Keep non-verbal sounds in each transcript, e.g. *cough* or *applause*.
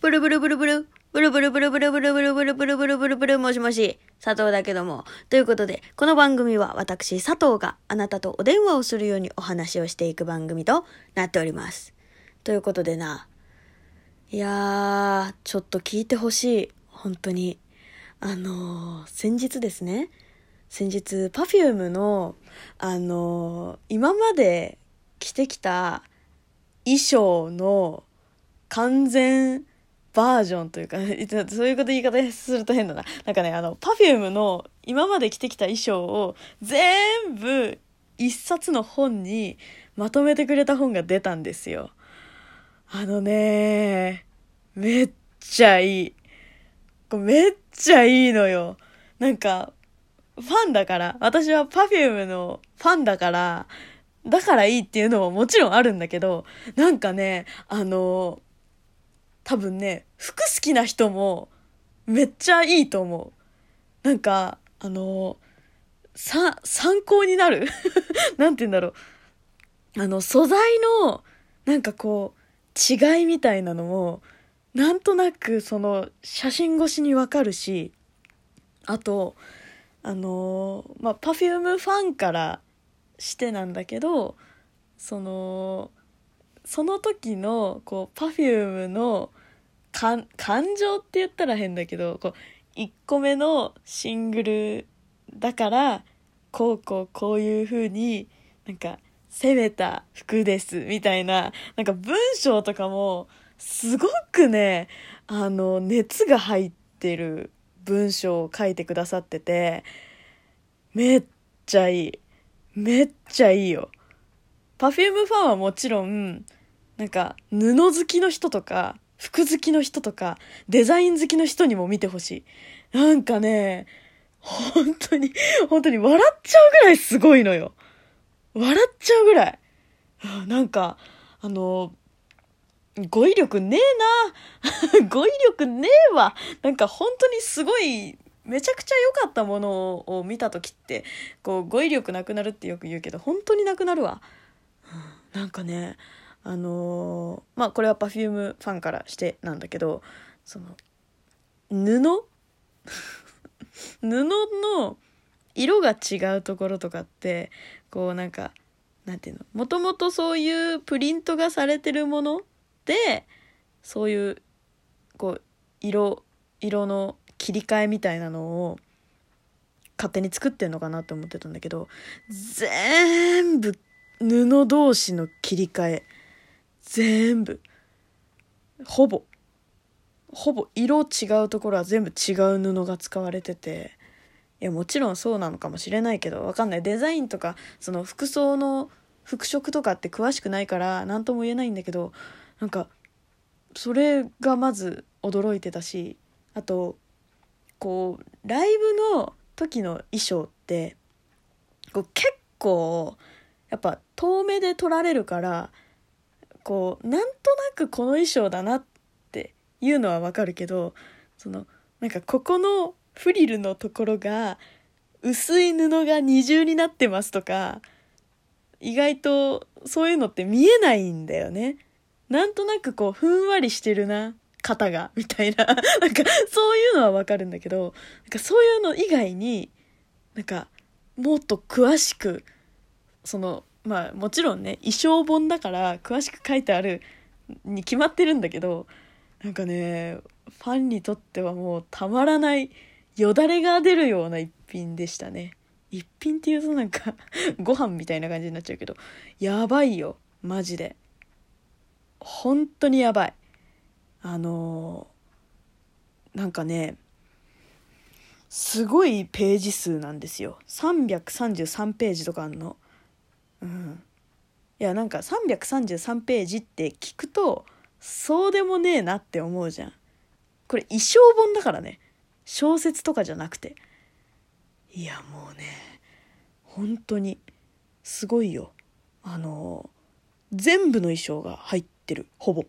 ブルブルブルブル、ブルブルブルブルブルブルブルブルブルブルブル、もしもし、佐藤だけども。ということで、この番組は私、佐藤があなたとお電話をするようにお話をしていく番組となっております。ということでな、いやー、ちょっと聞いてほしい。本当に。あのー、先日ですね、先日、Perfume の、あのー今まで着てきた衣装の完全バージョンというか、そういうこと言い方すると変だな。なんかね、あの、Perfume の今まで着てきた衣装を全部一冊の本にまとめてくれた本が出たんですよ。あのね、めっちゃいい。めっちゃいいのよ。なんか、ファンだから、私は Perfume のファンだから、だからいいっていうのももちろんあるんだけど、なんかね、あの、多分ね、服好きな人もめっちゃいいと思う。なんか、あの、さ、参考になる *laughs* なんて言うんだろう。あの、素材の、なんかこう、違いみたいなのも、なんとなくその写真越しにわかるし、あと、あのーまあ、Perfume ファンからしてなんだけど、その、その時の、こう、Perfume の感、情って言ったら変だけど、こう、1個目のシングルだから、こうこうこういう風に、なんか、攻めた服です、みたいな、なんか文章とかも、すごくね、あの、熱が入ってる文章を書いてくださってて、めっちゃいい。めっちゃいいよ。Perfume ファンはもちろん、なんか、布好きの人とか、服好きの人とか、デザイン好きの人にも見てほしい。なんかね、本当に、本当に笑っちゃうぐらいすごいのよ。笑っちゃうぐらい。なんか、あの、語彙力ねえな。*laughs* 語彙力ねえわ。なんか本当にすごい、めちゃくちゃ良かったものを見た時って、こう語彙力なくなるってよく言うけど、本当になくなるわ。なんかね、あのーまあこれは Perfume ファンからしてなんだけど、その、布？*laughs* 布の色が違うところとかって、こうなんか、なんていうの？もともとそういうプリントがされてるものでそういうこう色色の切り替えみたいなのを勝手に作ってんのかなって思ってたんだけど全部布同士の切り替え。全部。ほぼ。ほぼ色違うところは全部違う布が使われてて。いやもちろんそうなのかもしれないけどわかんない。デザインとかその服装の服飾とかって詳しくないから何とも言えないんだけどなんかそれがまず驚いてたしあとこうライブの時の衣装ってこう結構やっぱ遠目で撮られるからこうなんとなくこの衣装だなっていうのはわかるけどそのなんかここのフリルのところが薄い布が二重になってますとか意外とそういうのって見えないんだよね。なんとなくこうふんわりしてるな肩がみたいな *laughs* なんかそういうのはわかるんだけどなんかそういうの以外になんかもっと詳しくそのまあもちろんね衣装本だから詳しく書いてあるに決まってるんだけどなんかねファンにとってはもうたまらないよだれが出るような一品でしたね。一品っていうとなんか *laughs* ご飯みたいな感じになっちゃうけどやばいよマジで。本当にやばい。あのーなんかねすごいページ数なんですよ。333ページとかあんの。うん。いやなんか333ページって聞くとそうでもねえなって思うじゃん。これ衣装本だからね。小説とかじゃなくて。いやもうね本当にすごいよ。あの全部の衣装が入ってる。ほぼ。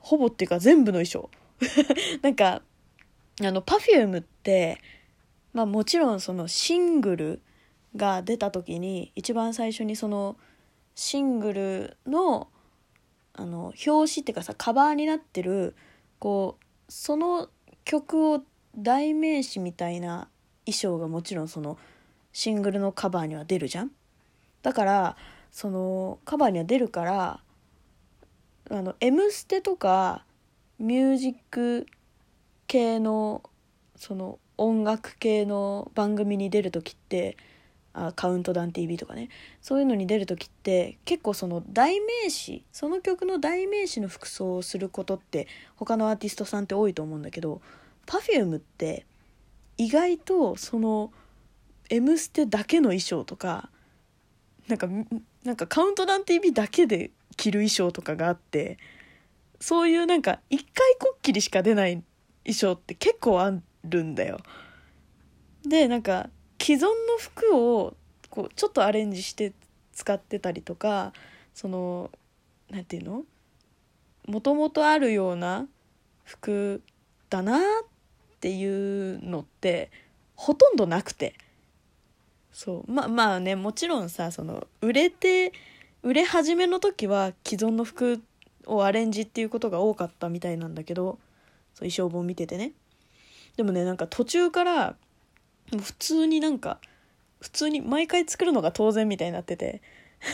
ほぼっていうか全部の衣装。*laughs* なんかあの Perfume ってまあもちろんそのシングルが出た時に一番最初にそのシングルのあの表紙っていうかさカバーになってるこうその曲を代名詞みたいな衣装がもちろんそのシングルのカバーには出るじゃん。だからそのカバーには出るからあの「M ステ」とかミュージック系のその音楽系の番組に出る時ってあカウントダウン TV とかねそういうのに出る時って結構その代名詞その曲の代名詞の服装をすることって他のアーティストさんって多いと思うんだけど Perfume って意外とその「M ステ」だけの衣装とかなんかなんかカウントダウン TV だけで着る衣装とかがあってそういうなんか一回こっきりしか出ない衣装って結構あるんだよ。でなんか既存の服をこうちょっとアレンジして使ってたりとかその何て言うの？もともとあるような服だなっていうのってほとんどなくて。そう。ままあねもちろんさその売れて売れ始めの時は既存の服をアレンジっていうことが多かったみたいなんだけどそう衣装本見ててね。でもねなんか途中から普通になんか普通に毎回作るのが当然みたいになってて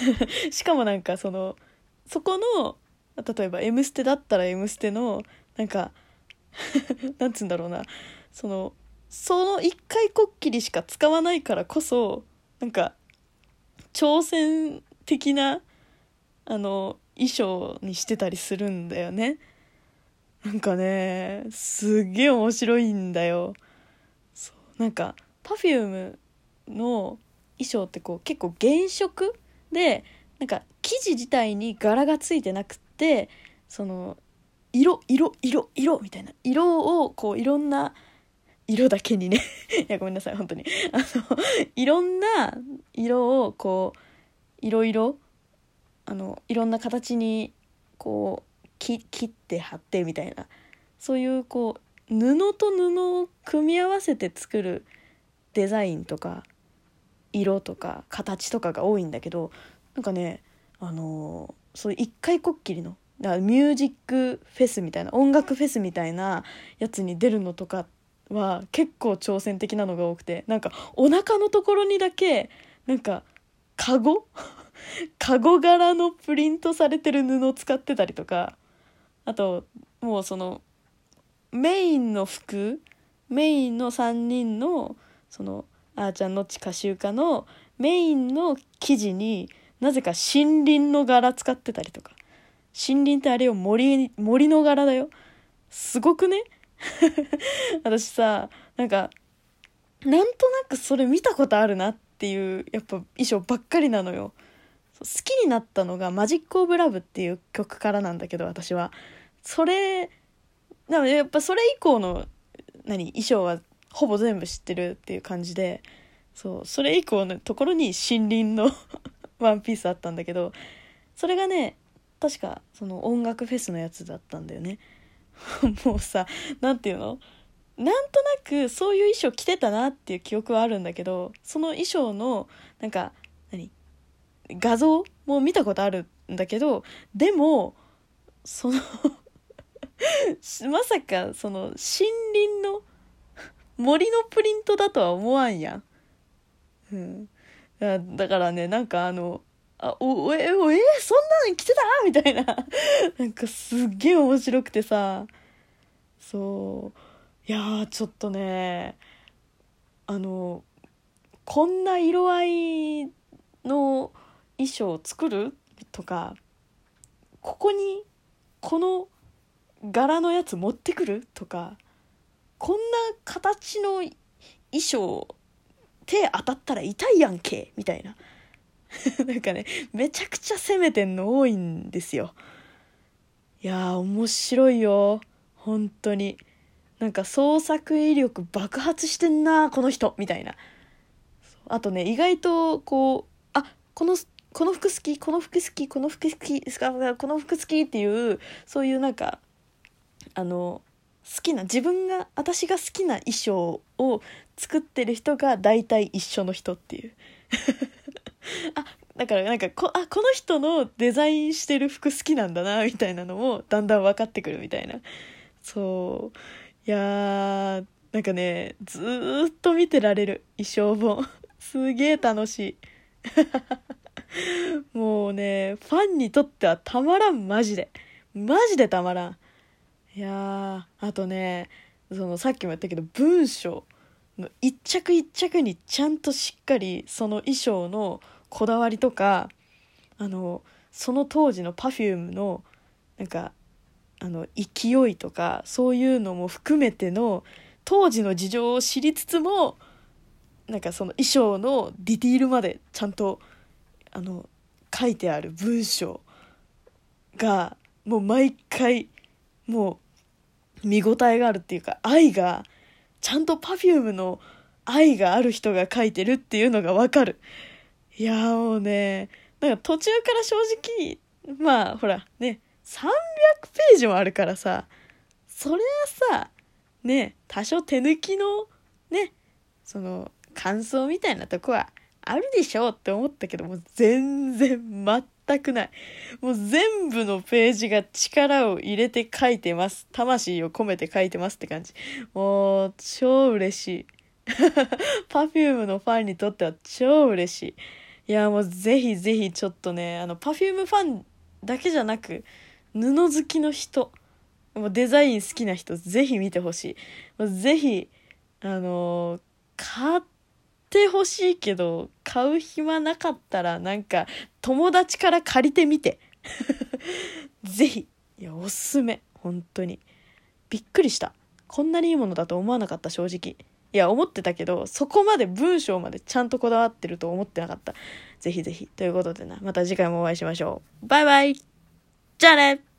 *laughs* しかもなんかそのそこの例えば「M ステ」だったら「M ステ」のなんか *laughs* なんつうんだろうなそのその一回こっきりしか使わないからこそなんか挑戦的なあの衣装にしてたりするんだよね。なんかねすっげえ面白いんだよ。なんか Perfume の衣装ってこう結構原色でなんか生地自体に柄がついてなくってその色色色色みたいな。色をこういろんな色だけにね。*laughs* いやごめんなさい本当に。あのいろんな色をこういろいろあのいろんな形にこう切って貼ってみたいな。そういうこう布と布を組み合わせて作るデザインとか色とか形とかが多いんだけどなんかねあのそういう一回こっきりのだからミュージックフェスみたいな音楽フェスみたいなやつに出るのとかは結構挑戦的なのが多くてなんかお腹のところにだけなんかカゴ？*laughs* カゴ柄のプリントされてる布を使ってたりとかあともうそのメインの服メインの3人のそのあーちゃんの地下集荷のメインの生地になぜか森林の柄使ってたりとか。森林ってあれよ森森の柄だよ。すごくね？*laughs* 私さなんかなんとなくそれ見たことあるなっていうやっぱ衣装ばっかりなのよ。好きになったのが「マジック・オブ・ラブ」っていう曲からなんだけど私は。それなのでやっぱそれ以降の何衣装はほぼ全部知ってるっていう感じでそうそれ以降のところに森林の *laughs* ワンピースあったんだけどそれがね確かその音楽フェスのやつだったんだよね。*laughs* もうさ何て言うの？なんとなくそういう衣装着てたなっていう記憶はあるんだけどその衣装のなんか何？画像も見たことあるんだけどでもその *laughs* まさかその森林の森のプリントだとは思わんやん。うん、だからねなんかあの「あおえおえそんなの着てた?」みたいな。*laughs* なんかすっげえ面白くてさ。そう。いやちょっとねあのこんな色合いの衣装を作る？とかここにこの柄のやつ持ってくる？とかこんな形の衣装手当たったら痛いやんけ？みたいな。*laughs* なんかねめちゃくちゃ攻めてんの多いんですよ。いやー面白いよ。本当に。なんか創作威力爆発してんなこの人。みたいな。あとね意外とこうあこのこの服好きこの服好きこの服好きこの服好きっていうそういうなんかあの好きな自分が私が好きな衣装を作ってる人が大体一緒の人っていう *laughs* あだからなんかこ、あ、この人のデザインしてる服好きなんだな、みたいなのもだんだん分かってくるみたいな。そう。いやー、なんかね、ずっと見てられる衣装本。*laughs* すげえ楽しい。*laughs* もうね、ファンにとってはたまらん、マジで。マジでたまらん。いや、あとね、そのさっきも言ったけど、文章の一着一着にちゃんとしっかりその衣装のこだわりとか、あの、その当時の Perfume の、なんか、あの、勢いとか、そういうのも含めての、当時の事情を知りつつも、なんかその衣装のディティールまでちゃんとあの書いてある文章がもう毎回もう見応えがあるっていうか愛がちゃんと Perfume の愛がある人が書いてるっていうのがわかる。いやもうねなんか途中から正直まあほらね300ページもあるからさそれはさね多少手抜きのねその感想みたいなとこはあるでしょうって思ったけども全然全くない。もう全部のページが力を入れて書いてます。魂を込めて書いてますって感じ。もう超嬉しい。*laughs* Perfume のファンにとっては超嬉しい。いやもうぜひぜひちょっとね、あの Perfume ファンだけじゃなく布好きの人、もうデザイン好きな人ぜひ見てほしい。もうぜひ、あのー、買ってってほしいけど、買う暇なかったら、なんか、友達から借りてみて。*laughs* ぜひ。いや、おすすめ。本当に。びっくりした。こんなにいいものだと思わなかった、正直。いや、思ってたけど、そこまで文章までちゃんとこだわってると思ってなかった。ぜひぜひ。ということでな、また次回もお会いしましょう。バイバイじゃあね